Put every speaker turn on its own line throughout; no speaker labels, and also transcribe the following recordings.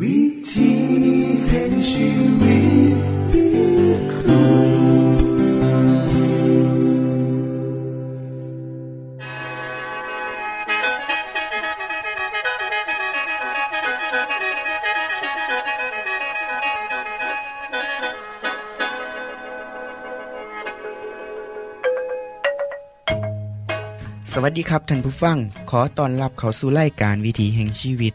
วิธีแห่งชีวิตที่คุณ
สวัสดีครับท่านผู้ฟัง ขอต้อนรับเข้าสู่รายการวิถีแห่งชีวิต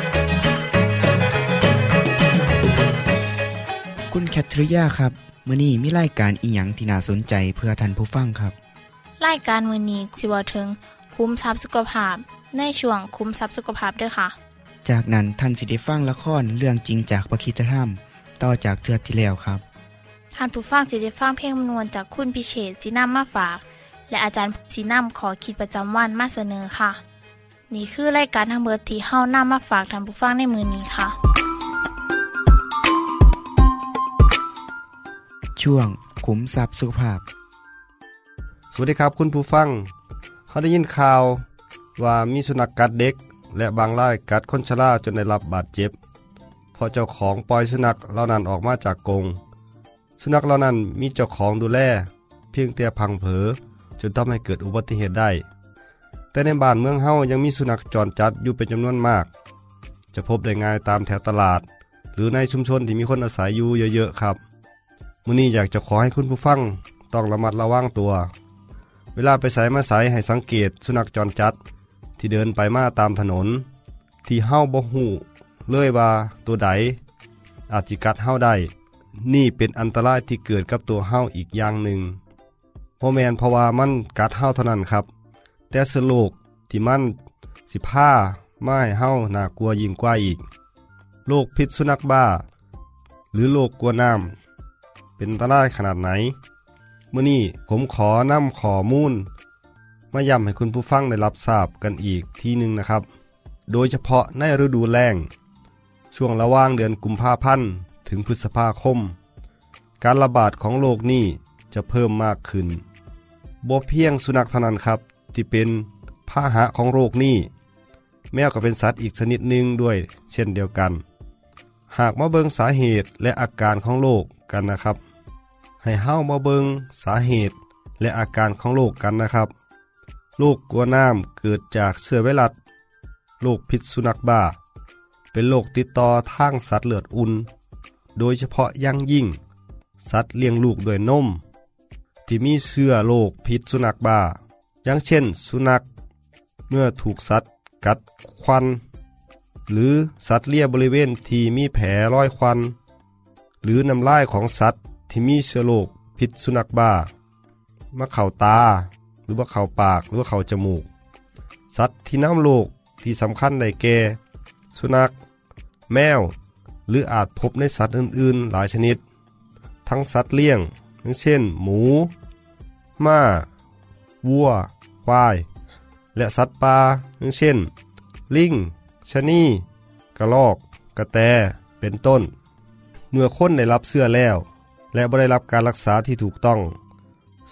คุณแคทริยาครับมื้อนี้มีรายการอีหยังที่น่าสนใจเพื่อท่านผู้ฟังครับ
รายการมือนี้สิบวถึงคุ้มทรัพย์สุขภาพ ในช่วงคุ้มทรัพย์สุขภาพด้วยค่ะ
จากนั้นท่านสิได้ฟังละครเรื่องจริงจากประคีตธรรม ต่อจากเทือกที่แล้วครับ
ท่านผู้ฟังสิได้ฟังเพลงมนวนจากคุณพิเชษสีน้ำมาฝาก และอาจารย์สีน้ำขอคิดประจำวันมาเสนอค่ะ นี่คือรายการทางเบอร์ที่เฮ้าน้ำมาฝากท่านผู้ฟังในมือนี้ค่ะ
ช่วงขุมทรัพย์สุขภาพ
สวัสดีครับคุณผู้ฟังเขาได้ยินข่าวว่ามีสุนัขกกัดเด็ก และบางรายกัดคนชราจนได้รับบาดเจ็บพราะเจ้าของปล่อยสุนัขเหล่านั้นออกมาจากกรงสุนัขเหล่านั้นมีเจ้าของดูแลเพียงแต่พังเผลอจนทำให้เกิดอุบัติเหตุได้ แต่ในบ้านเมืองเฮายังมีสุนัขจรจัดอยู่เป็นจำนวนมาก จะพบได้ง่ายตามแถวตลาด หรือในชุมชนที่มีคนอาศัยอยู่เยอะๆครับ มื้อนี้อยากจะขอให้คุณผู้ฟังต้องระมัดระวังตัว เวลาไปใส่มาใส่ให้สังเกตสุนัขจรจัด ที่เดินไปมาตามถนน ที่เฮาบ่ฮู้เลื้อยว่าตัวใด อาจจิกัดเฮาได้ นี่เป็นอันตรายที่เกิดกับตัวเฮาอีกอย่างหนึ่งเพราะแมนเพราะว่ามันกัดเฮาเท่านั้นครับ แต่สโลกที่มันสิผ้าไมาให้าน่ากลัวยิ่งกว่าอีกโรคพิษสุนัขบ้า หรือโรคกลัวน้ำ เป็นอันตรายขนาดไหนเมื่อนี้ผมขอนำข้อมูล มาย้ำให้คุณผู้ฟังได้รับทราบกันอีกทีหนึ่งนะครับ โดยเฉพาะในฤดูแล้งช่วงระหว่างเดือนกุมภาพันธ์ถึงพฤษภาคม การระบาดของโรคนี้จะเพิ่มมากขึ้นบ่เพียงสุนัขเท่านั้นครับ ที่เป็นพาหะของโรคนี้แมวก็เป็นสัตว์อีกชนิดหนึ่งด้วย เช่นเดียวกัน หากมาเบิงสาเหตุและอาการของโรคกันนะครับ ให้เฮ้ามาเบิงสาเหตุและอาการของโรคกันนะครับ โรคกลัวน้ำเกิดจากเชื้อไวรัส โรคพิษสุนัขบ้า เป็นโรคติดต่อทางสัตว์เลือดอุ่น โดยเฉพาะยังยิ่ง สัตว์เลี้ยงลูกด้วยนม ที่มีเชื้อโรคพิษสุนัขบ้า อย่างเช่น สุนัข เมื่อถูกสัตว์กัดควัน หรือสัตว์เลี้ยบริเวณที่มีแผลรอยควัน หรือน้ำลายของสัตว์ ที่มีเชื้อโรคพิษสุนัขบ้า มาเข่าตา หรือว่าเข่าปาก หรือว่าเข่าจมูก สัตว์ที่น้ำโรคที่สำคัญได้แก่ สุนัข แมว หรืออาจพบในสัตว์อื่น ๆ หลายชนิด ทั้งสัตว์เลี้ยงอย่างเช่น หมู ม้า วัว ควาย และสัตว์ป่าอย่างเช่น ลิงชะนีกระรอก กระแต เป็นต้น เมื่อคนได้รับเสื้อแล้ว และบ่ได้รับการรักษาที่ถูกต้อง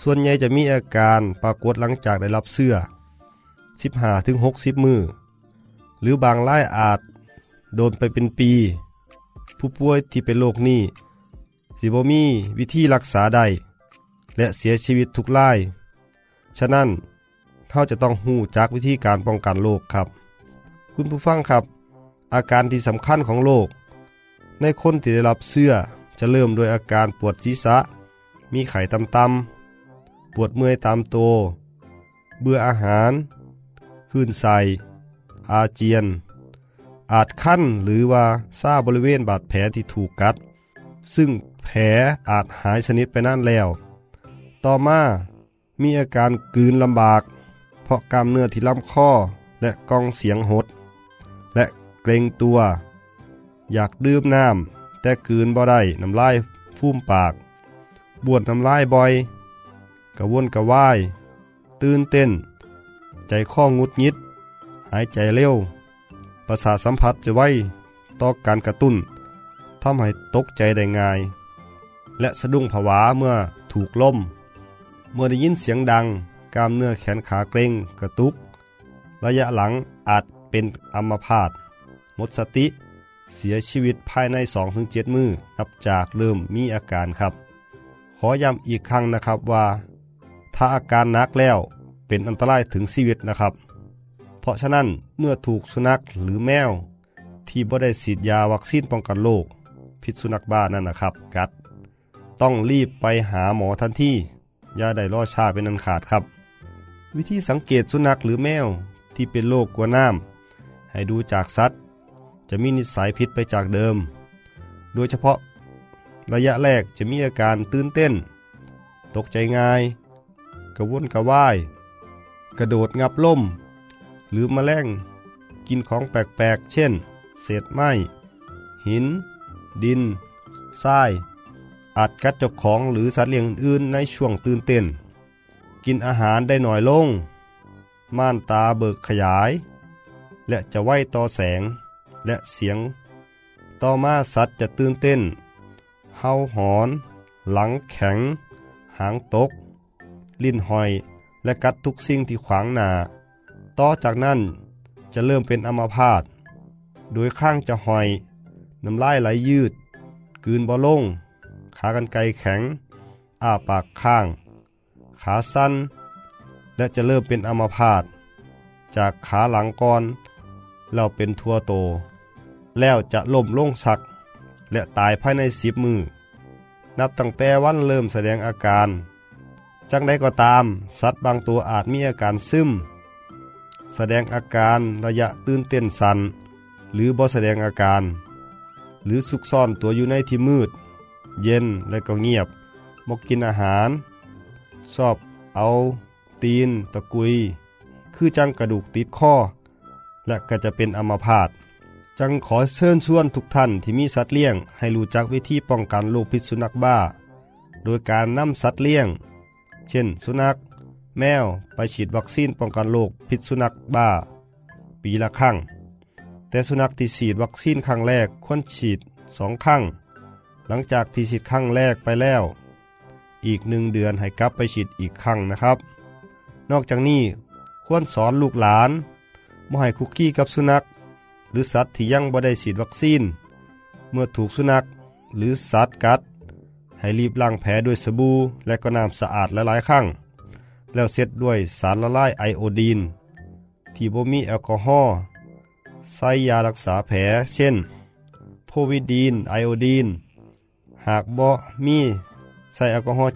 ส่วนใหญ่จะมีอาการปรากฏหลังจากได้รับเสื้อ 15ถึง60 มือ หรือบางรายอาจ โดนไปเป็นปี ผู้ป่วยที่เป็นโรคนี้สิบมีวิธีรักษาได้ และเสียชีวิตทุกราย ฉะนั้นเราจะต้องหูจักวิธีการป้องกันโรคครับ คุณผู้ฟังครับ อาการที่สำคัญของโรคในคนที่ได้รับเสื้อ จะเริ่มโดยอาการปวดศีรษะ มีไข้ต่ำๆ ปวดเมื่อยตามตัว เบื่ออาหารหื่นใส อาเจียน อาจคั้นหรือว่าซาบริเวณบาดแผลที่ถูกกัด ซึ่งแผลอาจหายสนิทไปนั่นแล้ว ต่อมามีอาการกลืนลำบาก เพราะกล้ามเนื้อที่ลำคอและกองเสียงหด และเกรงตัว อยากดื่มน้ำ แต่กืนบ่ได้น้ำลายฟูมปาก บวดน้ำลายบ่อย กระวนกระวาย ตื่นเต้น ใจข้องุดงิด หายใจเร็ว ประสาทสัมผัสจะไวต่อการกระตุ้นทำให้ตกใจได้ง่าย และสะดุ้งผวาเมื่อถูกล่ม เมื่อได้ยินเสียงดัง กล้ามเนื้อแขนขาเกร็งกระตุก ระยะหลังอาจเป็นอัมพาตหมดสติ เสียชีวิตภายใน 2-7 มือนับจากเริ่มมีอาการครับ ขอย้ำอีกครั้งนะครับว่า ถ้าอาการนักแล้วเป็นอันตรายถึงชีวิตนะครับ เพราะฉะนั้นเมื่อถูกสุนัขหรือแมว ที่บ่ได้ฉีดยาวัคซีนป้องกันโรคพิษสุนัขบ้านั่นนะครับ กัด ต้องรีบไปหาหมอทันทีอย่าได้รอชาเป็นอันขาดครับ วิธีสังเกตสุนัขหรือแมวที่เป็นโรคกลัวน้ำให้ดูจากสัตว์ จะมีนิสัยผิดไปจากเดิม โดยเฉพาะ ระยะแรกจะมีอาการตื่นเต้น ตกใจง่าย กระวนกระวาย กระโดดงับล่ม หรือมแมลงกินของแปลกๆ เช่น เศษไม้ หิน ดิน ทราย อาจกัดเจ้าของหรือสัตว์เลี้ยงอื่นในช่วงตื่นเต้น กินอาหารได้หน่อยลง ม่านตาเบิกขยาย และจะไวต่อแสง และเสียง ต่อมาสัตว์จะตื่นเต้น เห่าหอน หลังแข็ง หางตก ลิ้นหอย และกัดทุกสิ่งที่ขวางหนา ต่อจากนั้นจะเริ่มเป็นอัมพาต โดยข้างจะหอย น้ำลายไหลยืด กืนบ่ลง ขากันไกรแข็ง อ้าปากข้าง ขาสั้น และจะเริ่มเป็นอัมพาต จากขาหลังก่อนแล้วเป็นทั่วโต แล้วจะล่มลงสัก และตายภายในสิบมือ นับตั้งแต่วันเริ่มแสดงอาการ จังใดก็ตาม สัตว์บางตัวอาจมีอาการซึม แสดงอาการระยะตื่นเต้นสันหรือบ่แสดงอาการ หรือซุกซ่อนตัวอยู่ในที่มืด เย็นและก็เงียบมกกินอาหารชอบเอา ตีน ตะกุย คือจังกระดูกติดข้อ และก็จะเป็นอัมพาต จังขอเชิญชวนทุกท่านที่มีสัตว์เลี้ยง ให้รู้จักวิธีป้องกันโรคพิษสุนัขบ้า โดยการนำสัตว์เลี้ยง เช่น สุนัข แมวไปฉีดวัคซีนป้องกันโรคพิษสุนัขบ้า ปีละครั้ง แต่สุนัขที่ฉีดวัคซีนครั้งแรกควรฉีดสองครั้ง หลังจากที่ฉีดครั้งแรกไปแล้ว อีกหนึ่งเดือนให้กลับไปฉีดอีกครั้งนะครับ นอกจากนี้ควรสอนลูกหลานบ่ให้คุกกี้กับสุนัข หรือสัตว์ที่ยังบ่ได้ฉีดวัคซีน เมื่อถูกสุนัขหรือสัตว์กัด ให้รีบล้างแผลด้วยสบู่และก็น้ำสะอาดหลายๆครั้ง แล้วเสร็จด้วยสารละลายไอโอดีน ที่บ่มีแอลกอฮอล์ใส่ยารักษาแผลเช่น โพวิดีนไอโอดีน หากบ่มีใส่แอลกอฮอล์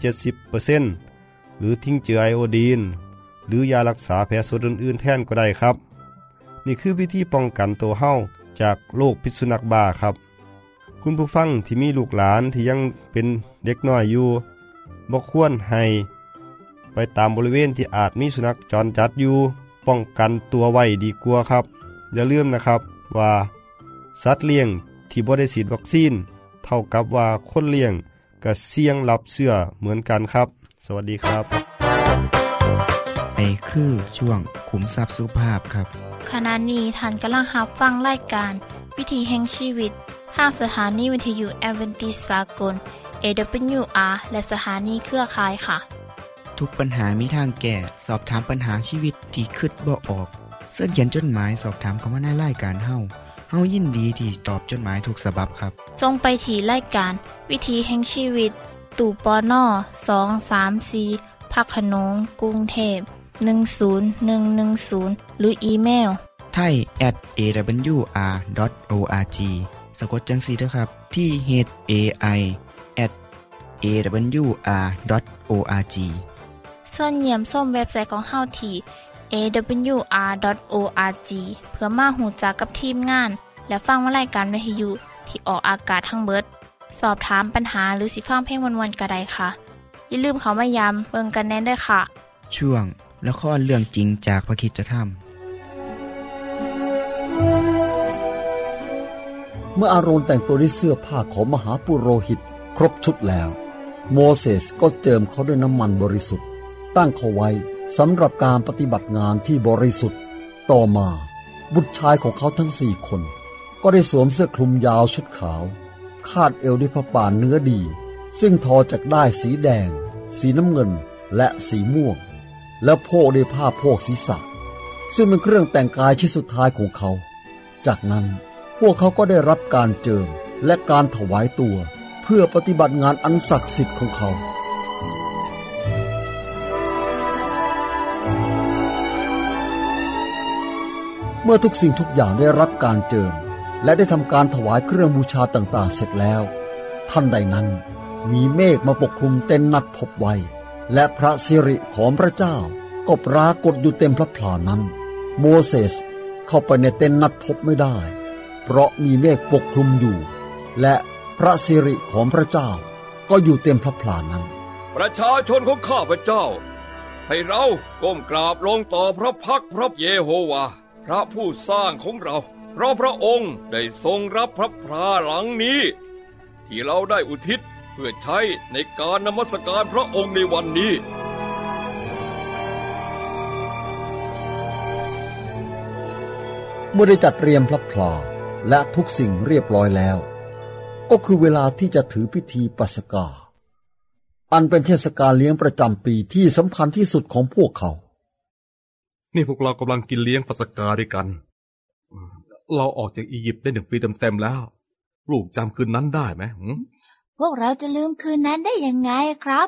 70%หรือทิ้งเจือไอโอดีน หรือยารักษาแผลส่วนอื่นๆแทนก็ได้ครับ นี่คือวิธีป้องกันตัวเฮาจากโรคพิษสุนัขบ้าครับ คุณผู้ฟังที่มีลูกหลานที่ยังเป็นเด็กน้อยอยู่บ่ควรให้ไปตามบริเวณที่อาจมีสุนัขจรจัดอยู่ ป้องกันตัวไว้ดีกว่าครับ อย่าลืมนะครับว่า สัตว์เลี้ยงที่บ่ได้ฉีดวัคซีน เท่ากับว่าคนเลี้ยงก็เสี่ยงรับเสื้อเหมือนกันครับ สวัสดีครับ
ในคือช่วงขุมทรัพย์สุภาพครับ
ขณะนี้ท่านกำลังรับฟังรายการ วิถีแห่งชีวิตทางสถานีวิทยุแอเวนติสากล AWR และสถานีเครือข่ายค่ะ
ทุกปัญหามีทางแก้ สอบถามปัญหาชีวิตที่คืดบ่ออก เสื้อเขียนจดหมายสอบถามเขามาในรายการเฮาเฮายินดีที่ตอบจดหมายถูกสาบบครับ
ทรงไปถีรายการ วิถีแห่งชีวิต ตู่ปอน่อสองสามสีพักขนงกรุงเทพ 10110 หรืออีเมล
ไทย at awr.org สะกดจังสีนะครับ ที่ h a i at awr.org
ส่วนเยี่ยมส้มเว็บไซต์ของเฮาที่ awr.org เพื่อมาหูจักกับทีมงาน และฟังวารายการวิทยุที่ออกอากาศทั้งเบิด สอบถามปัญหาหรือสิฟังเพลงวนๆกระไดค่ะ อย่าลืมเขามายามเบิงกันแน่นด้วยค่ะ
ช่วง ละครเรื่องจริงจากพระคิดจะทำ
เมื่ออาโรนแต่งตัวด้วยเสื้อผ้าของมหาปุโรหิต ครบชุดแล้ว โมเสสก็เจิมเขาด้วยน้ำมันบริสุทธิ์ ตั้งเขาไว้สำหรับการปฏิบัติงานที่บริสุทธิ์ ต่อมาบุตรชายของเขาทั้งสี่คน ก็ได้สวมเสื้อคลุมยาวชุดขาว คาดเอวด้วยผ้าป่านเนื้อดี ซึ่งทอจากได้สีแดง สีน้ำเงินและสีม่วง และโพกด้วยผ้าโพกศีรษะ ซึ่งเป็นเครื่องแต่งกายชิ้นสุดท้ายของเขา จากนั้นพวกเขาก็ได้รับการเจิมและการถวายตัวเพื่อปฏิบัติงานอันศักดิ์สิทธิ์ของเขา เมื่อทุกสิ่งทุกอย่างได้รับการเจิมและได้ทำการถวายเครื่องบูชาต่างๆ เสร็จแล้ว ท่านใดนั้นมีเมฆมาปกคลุมเต็นนัดพบไว้ และพระสิริของพระเจ้าก็ปรากฏอยู่เต็มพระพลานั้น โมเสสเข้าไปในเต็นท์นัดพบไม่ได้ เพราะมีเมฆปกคลุมอยู่ และพระสิริของพระเจ้าก็อยู่เต็มพระพลานั้น
ประชาชนของข้าพระเจ้า ให้เราก้มกราบลงต่อพระพักพระเยโฮวา พระผู้สร้างของเรา เพราะพระองค์ได้ทรงรับพระพราหลังนี้ ที่เราได้อุทิศ เพื่อใช้ในการนมัสการพระองค์ในวันนี้
เมื่อได้จัดเตรียมพระพลาและทุกสิ่งเรียบร้อยแล้ว ก็คือเวลาที่จะถือพิธีปัสกา อันเป็นเทศกาลเลี้ยงประจำปีที่สำคัญที่สุดของพวกเขา
นี่พวกเรากำลังกินเลี้ยงปัสกาด้วยกัน เราออกจากอียิปต์ได้หนึ่งปีเต็มๆแล้ว ลูกจำคืนนั้นได้ไหมหืม
พ วกเราจะลืมคืนนั้นได้ยังไงครับ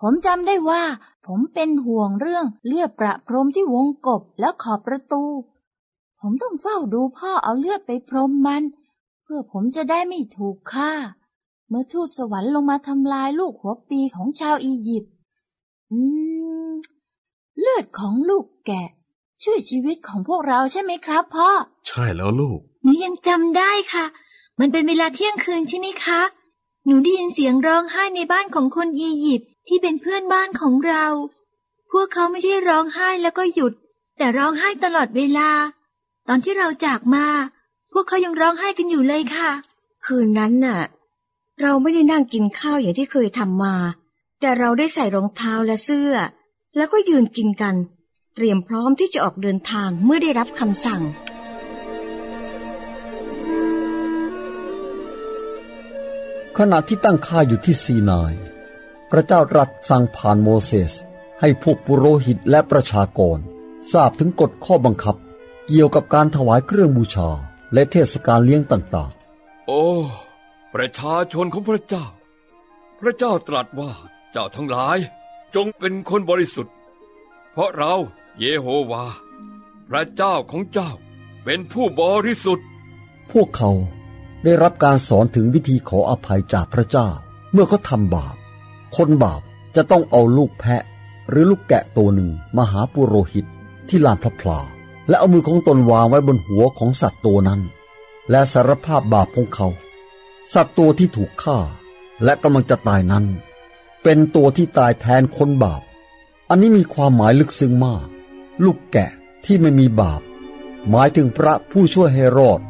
ผมจำได้ว่า ผมเป็นห่วงเรื่องเลือดประพรมที่วงกบและขอบประตู ผมต้องเฝ้าดูพ่อเอาเลือดไปพรมมัน เพื่อผมจะได้ไม่ถูกฆ่า เมื่อทูตสวรรค์ลงมาทำลายลูกหัวปีของชาวอียิปต์อืม เลือดของลูกแกะ ช่วยชีวิตของพวกเราใช่ไหมครับพ่อ
ใช่แล้วลูก
หนูยังจำได้ค่ะ มันเป็นเวลาเที่ยงคืนใช่ไหมคะ หนูได้ยินเสียงร้องไห้ในบ้านของคนอียิปต์ที่เป็นเพื่อนบ้านของเรา พวกเขาไม่ใช่ร้องไห้แล้วก็หยุด แต่ร้องไห้ตลอดเวลา ตอนที่เราจากมา พวกเขายังร้องไห้กันอยู่เลยค่ะ
คืนนั้นน่ะ เราไม่ได้นั่งกินข้าวอย่างที่เคยทำมา แต่เราได้ใส่รองเท้าและเสื้อ แล้วก็ยืนกินกัน เตรียมพร้อมที่จะออกเดินทางเมื่อได้รับคำสั่ง
ขณะที่ตั้งค่ายอยู่ที่ซีนาย พระเจ้าตรัสสั่งผ่านโมเสส ให้พวกปุโรหิตและประชากร ทราบถึงกฎข้อบังคับ เกี่ยวกับการถวายเครื่องบูชาและเทศกาลเลี้ยงต่าง
โอ้ ประชาชนของพระเจ้า พระเจ้าตรัสว่าเจ้าทั้งหลาย จงเป็นคนบริสุทธิ์ เพราะเราเยโฮวา พระเจ้าของเจ้าเป็นผู้บริสุทธิ์
ๆพวกเขา ได้รับการสอนถึงวิธีขออภัยจากพระเจ้า เมื่อเขาทำบาป คนบาปจะต้องเอาลูกแพะ หรือลูกแกะตัวหนึ่งมาหาปุโรหิตที่ลานพระพลา และเอามือของตนวางไว้บนหัวของสัตว์ตัวนั้น และสารภาพบาปของเขา สัตว์ตัวที่ถูกฆ่า และกำลังจะตายนั้น เป็นตัวที่ตายแทนคนบาป อันนี้มีความหมายลึกซึ้งมาก ลูกแกะที่ไม่มีบาป หมายถึงพระผู้ช่วยให้รอด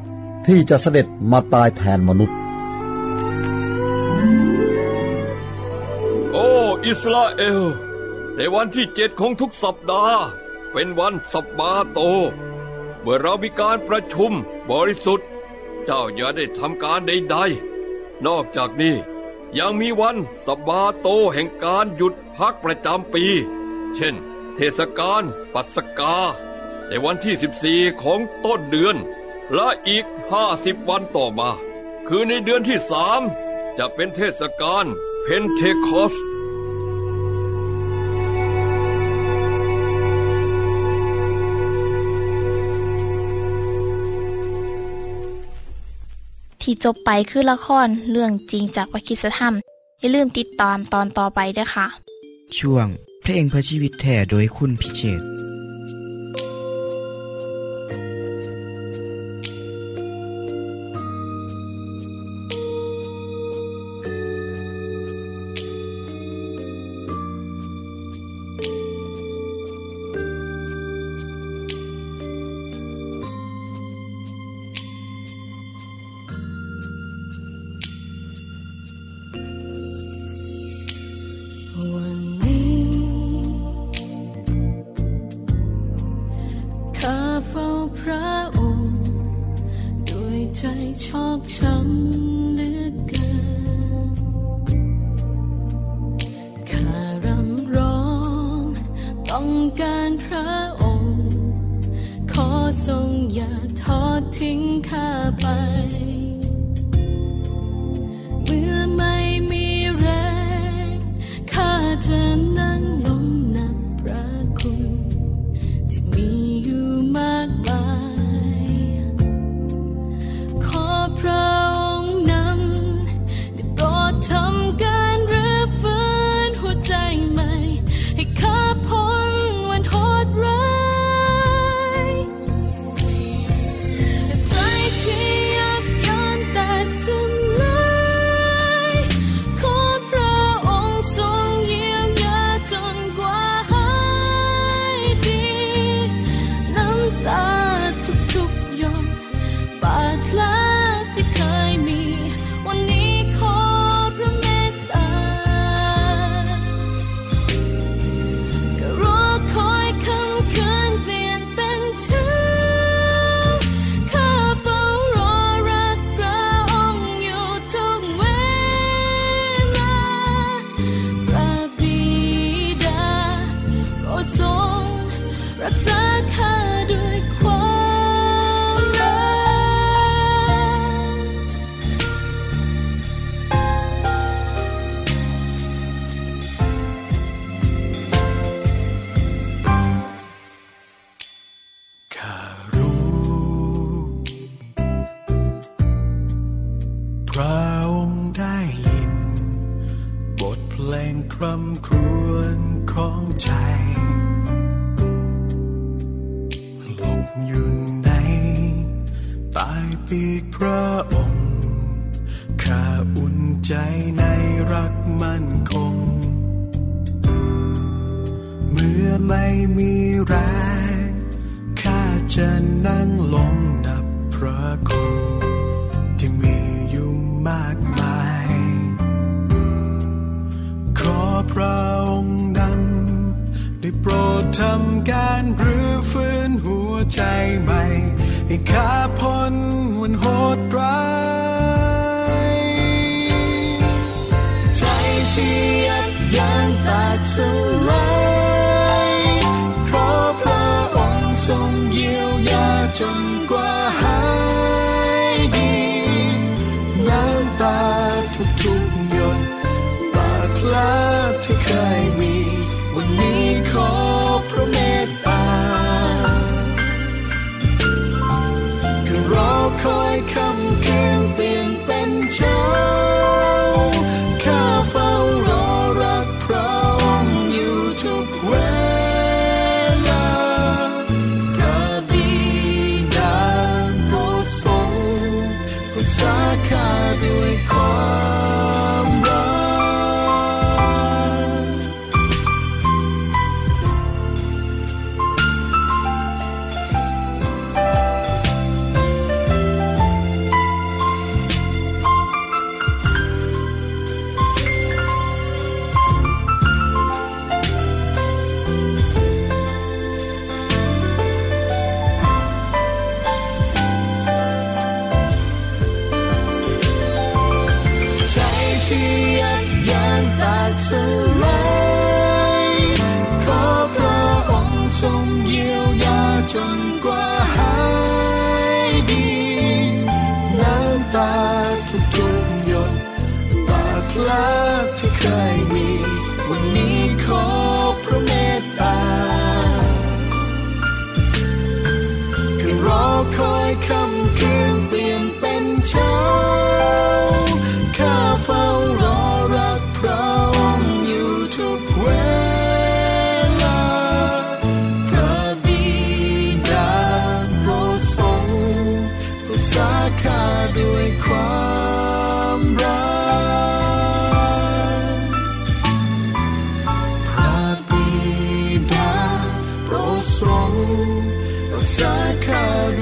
ที่จะเสด็จมาตายแทนมนุษย์
โอ้อิสราเอล ในวันที่เจ็ดของทุกสัปดาห์ เป็นวันสับบาโต เมื่อเรามีการประชุมบริสุทธิ์ เจ้าอย่าได้ทำการใดๆ นอกจากนี้ยังมีวันสับบาโตแห่งการหยุดพักประจำปี เช่น เทศกาลปัสกา ในวันที่ 14 ของต้นเดือน และอีก50วันต่อมา คือในเดือนที่สามจะเป็นเทศกาลเพนเทคอส
ที่จบไปคือละครเรื่องจริงจากวิคิสธรรม อย่าลืมติดตามตอนต่อไปด้วยค่ะ
ช่วงเพลงเพื่อชีวิตแท่โดยคุณพิเชษ
เมื่อไม่มีแรงข้าจะ ใจในรักมั่นคง เมื่
อไม่มีแรงข้าจะนั่งลงนับพระคุณที่มีอยู่มากมาย ขอพระองค์นำได้โปรดทำการรื้อฟื้นหัวใจใหม่ให้ข้าพ 走送一。cover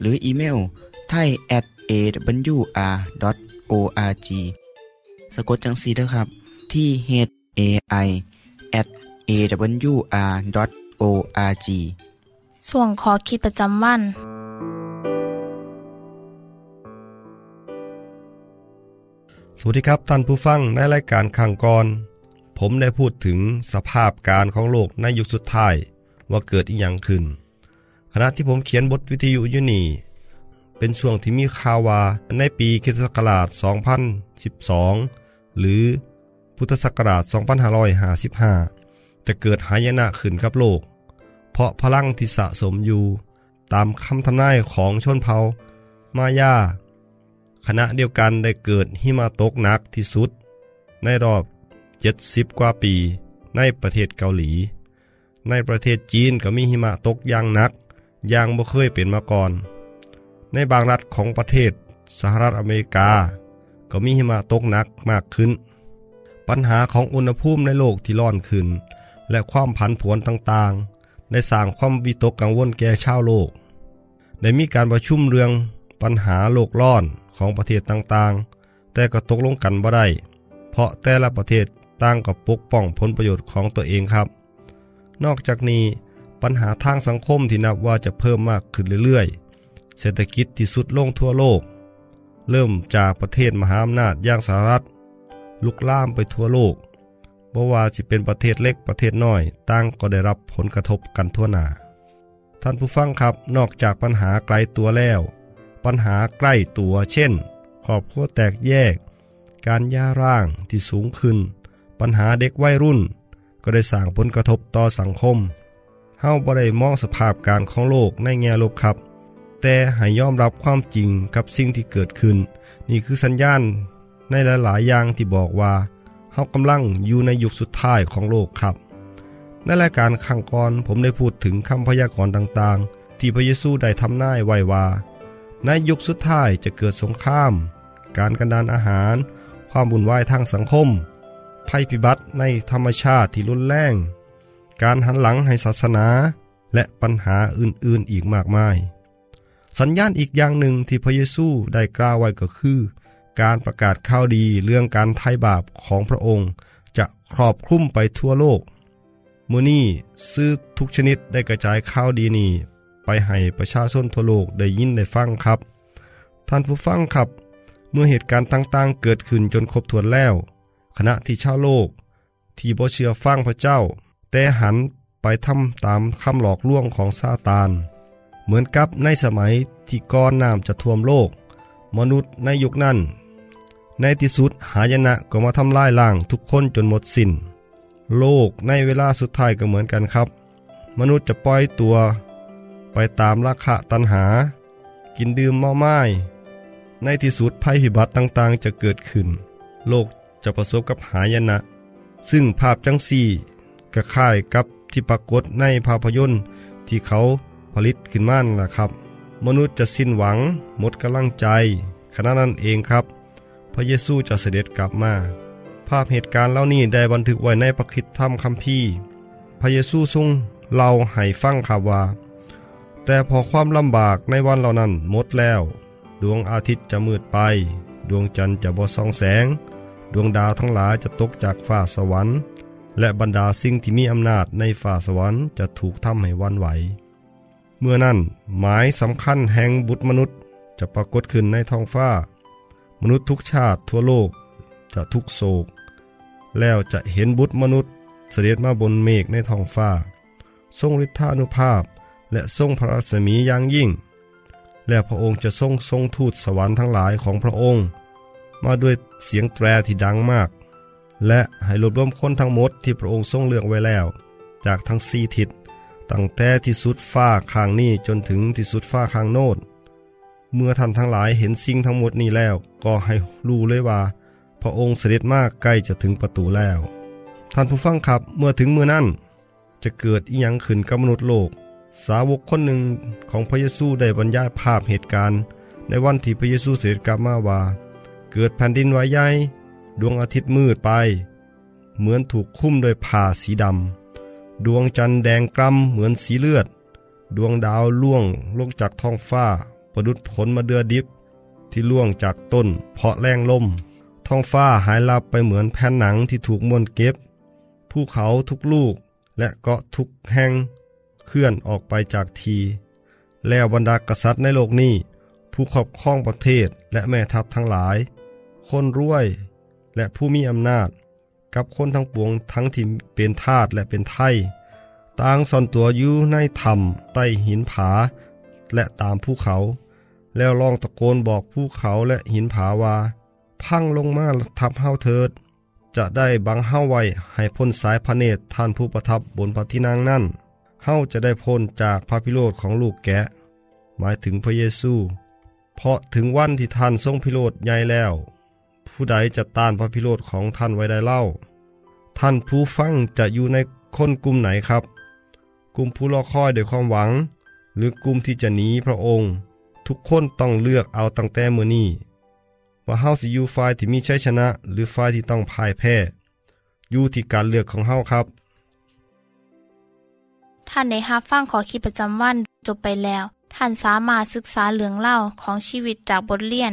หรืออีเมลไทย at awr.org สะกดจังสีนะครับที่ h a i at awr.org
ส่วนขอคิดประจำวัน
สวัสดีครับท่านผู้ฟังในรายการขังกร ผมได้พูดถึงสภาพการของโลกในยุคสุดท้ายว่าเกิดอีหยังขึ้น ขณะที่ผมเขียนบทวิทยุอยู่นี่ เป็นช่วงที่มีข่าวว่าในปีคิศกราช2012 หรือพุทธศักราช 2555 จะเกิดหายนะขึ้นกับโลก เพราะพลังที่สะสมอยู่ ตามคำทำนายของชนเผ่ามายาขณะเดียวกันได้เกิดหิมะตกหนักที่สุด ในรอบ 70 กว่าปี ในประเทศเกาหลี ในประเทศจีนก็มีหิมะตกอย่างหนัก อย่างบ่เคยเป็นมาก่อน ในบางรัฐของประเทศสหรัฐอเมริกา ก็มีหิมะตกหนักมากขึ้น ปัญหาของอุณหภูมิในโลกที่ร้อนขึ้น และความผันผวนต่างๆ ได้สร้างความวิตกกังวลแก่ชาวโลก ได้มีการประชุมเรื่องปัญหาโลกร้อนของประเทศต่างๆ แต่ก็ตกลงกันบ่ได้ เพราะแต่ละประเทศต่างกับปกป้องผลประโยชน์ของตัวเองครับ นอกจากนี้ ปัญหาทางสังคมที่นับว่าจะเพิ่มมากขึ้นเรื่อยๆ เศรษฐกิจที่สุดลงทั่วโลก เริ่มจากประเทศมหาอำนาจอย่างสหรัฐ ลุกล่ามไปทั่วโลกบ่ว่าจะเป็นประเทศเล็กประเทศน้อยต่างก็ได้รับผลกระทบกันทั่วหน้าท่านผู้ฟังครับนอกจากปัญหาไกลตัวแล้ว ปัญหาใกล้ตัวเช่นครอบครัวแตกแยก การย่าร่างที่สูงขึ้น ปัญหาเด็กวัยรุ่น ก็ได้สร้างผลกระทบต่อสังคม เฮาบ่ได้มองสภาพการของโลกในแง่ลบครับ แต่ให้ยอมรับความจริงกับสิ่งที่เกิดขึ้น นี่คือสัญญาณในหลายๆอย่างที่บอกว่าเฮากำลังอยู่ในยุคสุดท้ายของโลกครับ ในรายการข้างก่อนผมได้พูดถึงคำพยากรณ์ต่างๆ ที่พระเยซูได้ทำนายไว้ว่า ในยุคสุดท้ายจะเกิดสงคราม การกันดานอาหาร ความบุ่นวายทางสังคม ภัยพิบัติในธรรมชาติที่รุนแรง การหันหลังให้ศาสนาและปัญหาอื่นๆอีกมากมาย สัญญาณอีกอย่างหนึ่งที่พระเยซูได้กล่าวไว้ก็คือ การประกาศข่าวดีเรื่องการไถ่บาปของพระองค์จะครอบคลุมไปทั่วโลกมือนี้ซื้อทุกชนิดได้กระจายข่าวดีนี้ไปให้ประชาชนทั่วโลกได้ยินได้ฟังครับ ท่านผู้ฟังครับ เมื่อเหตุการณ์ต่างๆ เกิดขึ้นจนครบถ้วนแล้วขณะที่ชาวโลก ที่บ่เชื่อฟังพระเจ้า แต่หันไปทำตามคำหลอกลวงของซาตาน เหมือนกับในสมัยที่ก้อนน้ำจะท่วมโลก มนุษย์ในยุคนั้น ในที่สุดหายนะก็มาทำลายล้างทุกคนจนหมดสิน้น โลกในเวลาสุดท้ายก็เหมือนกันครับ มนุษย์จะปล่อยตัว ไปตามราคะตัณหา กินดื่มเมาไม้ในที่สุดภัยพิบัติต่างๆ จะเกิดขึ้น โลกจะประสบกับหายนะ ซึ่งภาพจังสี่ ก็คล้ายกับที่ปรากฏในภาพยนตร์ที่เขาผลิตขึ้นมานั่นล่ะครับ มนุษย์จะสิ้นหวัง หมดกำลังใจขณะนั้นเองครับ พระเยซูจะเสด็จกลับมา ภาพเหตุการณ์เหล่านี้ได้บันทึกไว้ในพระคิดธรรมคัมภีร์พระเยซูทรงเล่าให้ฟังครับว่า แต่พอความลำบากในวันเหล่านั้นหมดแล้ว ดวงอาทิตย์จะมืดไป ดวงจันทร์จะบ่ส่องแสง ดวงดาวทั้งหลายจะตกจากฟ้าสวรรค์ และบรรดาสิ่งที่มีอำนาจในฟ้าสวรรค์จะถูกทำให้วันไหว เมื่อนั้นหมายสำคัญแห่งบุตรมนุษย์จะปรากฏขึ้นในท้องฟ้า มนุษย์ทุกชาติทั่วโลกจะทุกโศก แล้วจะเห็นบุตรมนุษย์ เสด็จมาบนเมฆในท้องฟ้า ทรงฤทธานุภาพและทรงพระรัศมีอย่างยิ่ง และพระองค์จะทรงทรงทูตสวรรค์ทั้งหลายของพระองค์ มาด้วยเสียงแตรที่ดังมาก และให้รวบรวมคนทั้งหมดที่พระองค์ทรงเลือกไว้แล้ว จากทั้งสี่ทิศตั้งแต่ที่สุดฟ้าข้างนี้จนถึงที่สุดฟ้าข้างโน้นเมื่อท่านทั้งหลายเห็นสิ่งทั้งหมดนี้แล้ว ก็ให้รู้เลยว่า พระองค์เสด็จมากใกล้จะถึงประตูแล้ว ท่านผู้ฟังครับเมื่อถึงมือนั้นจะเกิดอีหยังขึ้นกับมนุษย์โลก สาวกคนหนึ่งของพระเยซูได้บรรยายภาพเหตุการณ์ ในวันที่พระเยซูเสด็จกลับมาว่า เกิดแผ่นดินไหวใหญ่ ดวงอาทิตย์มืดไป เหมือนถูกคุ้มโดยผ้าสีดำ ดวงจันทร์แดงกล้ำเหมือนสีเลือด ดวงดาวล่วงลงจากท้องฟ้า ประดุดผลมาเดือดิบ ที่ล่วงจากต้น เพาะแรงลมท้องฟ้าหายลับไปเหมือนแผ่นหนังที่ถูกม้วนเก็บ ภูเขาทุกลูกและเกาะทุกแห่งเคลื่อนออกไปจากที แล้วบรรดากษัตริย์ในโลกนี้ ผู้ครอบครองประเทศและแม่ทัพทั้งหลาย คนรวย และผู้มีอำนาจ กับคนทั้งปวงทั้งที่เป็นทาสและเป็นไทยต่างซ่อนตัวอยู่ในถ้ำใต้หินผา และตามภูเขา แล้วลองตะโกนบอกภูเขาและหินผาว่า พังลงมาทับเฮาเถิด จะได้บังเฮาไว้ให้พ้นสายพระเนตรท่านผู้ประทับบนพระที่นั่งนั่นเฮาจะได้พ้นจากพระพิโรธของลูกแกะ หมายถึงพระเยซู เพราะถึงวันที่ท่านทรงพิโรธใหญ่แล้ว ผู้ใดจะต้านพระพิโรธของท่านไว้ได้เล่า ท่านผู้ฟังจะอยู่ในคนกลุ่มไหนครับ กลุ่มผู้รอคอยด้วยความหวัง หรือกลุ่มที่จะหนีพระองค์ ทุกคนต้องเลือกเอาตั้งแต่มือนี้ว่าเฮาสิอยู่ฝ่ายที่มีชัยชนะ หรือฝ่ายที่ต้องพ่ายแพ้อยู่ที่การเลือกของเฮาครับ
ท่านได้รับฟังขอคิดประจำวันจบไปแล้ว ท่านสามารถศึกษาเรื่องเล่าของชีวิตจากบทเรียน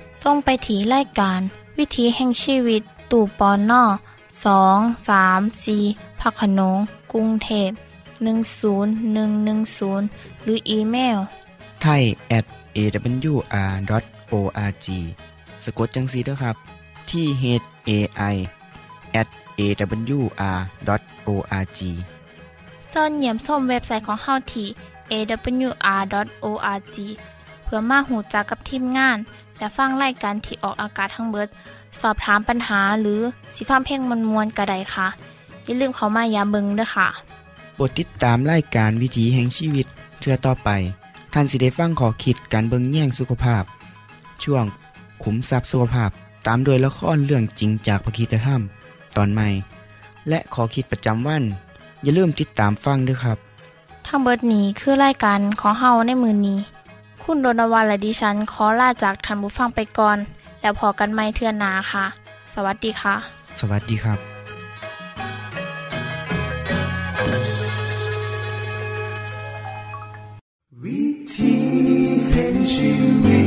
ส่งไปถีรายการ วิถีแห่งชีวิต ตู่ปอนนอสองสามสีพักขนงกรุงเทพ10110 หรืออีเมล
ไทย at awr.org สะกดจังสีด้วยครับ ที่ h a i at awr.org
ส่วนเหยี่ยมส้มเว็บไซต์ของเฮาที่ awr.org เพื่อมาหูจักกับทีมงาน และฟังไล่การที่ออกอากาศทั้งเบิด สอบถามปัญหาหรือสิฟ้าเพลงมวลมวลกระไดค่ะ อย่าลืมเขามายามเบิงด้วยค่ะ
โปรดติดตามรายการวิถีแห่งชีวิตเทือต่อไป ท่านสิได้ฟังขอคิดการเบิงแย่งสุขภาพ ช่วง ขุมทรัพย์สุขภาพตามโดยละครเรื่องจริงจากพระคีตธรรม ตอนใหม่ และขอคิดประจำวัน อย่าลืมติดตามฟังด้วยครับ
ทั้งเบิดนี้คือรายการของเฮาในมือนี้ คุณโดนวันและดิฉันขอลาจากทันบุฟังไปก่อน แล้วพอกันไม่เทื่อนนาค่ะ สวัสดีค่ะ
สวัสดีครับวิธีแห่งชี